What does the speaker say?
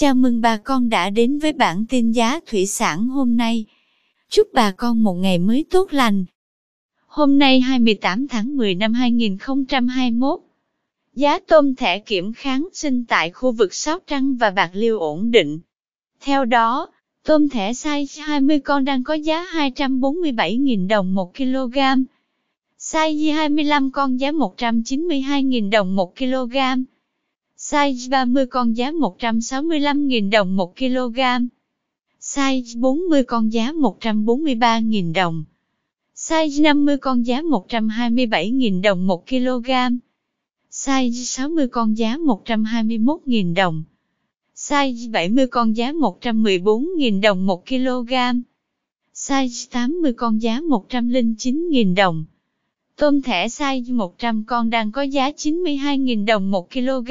Chào mừng bà con đã đến với bản tin giá thủy sản hôm nay. Chúc bà con một ngày mới tốt lành. Hôm nay 28 tháng 10 năm 2021, giá tôm thẻ kiểm kháng sinh tại khu vực Sóc Trăng và Bạc Liêu ổn định. Theo đó, tôm thẻ size 20 con đang có giá 247.000 đồng 1 kg. Size 25 con giá 192.000 đồng 1 kg. Size 30 con giá 165.000 đồng 1 kg. Size 40 con giá 143.000 đồng. Size 50 con giá 127.000 đồng 1 kg. Size 60 con giá 121.000 đồng. Size 70 con giá 114.000 đồng 1 kg. Size 80 con giá 109.000 đồng. Tôm thẻ size 100 con đang có giá 92.000 đồng 1 kg.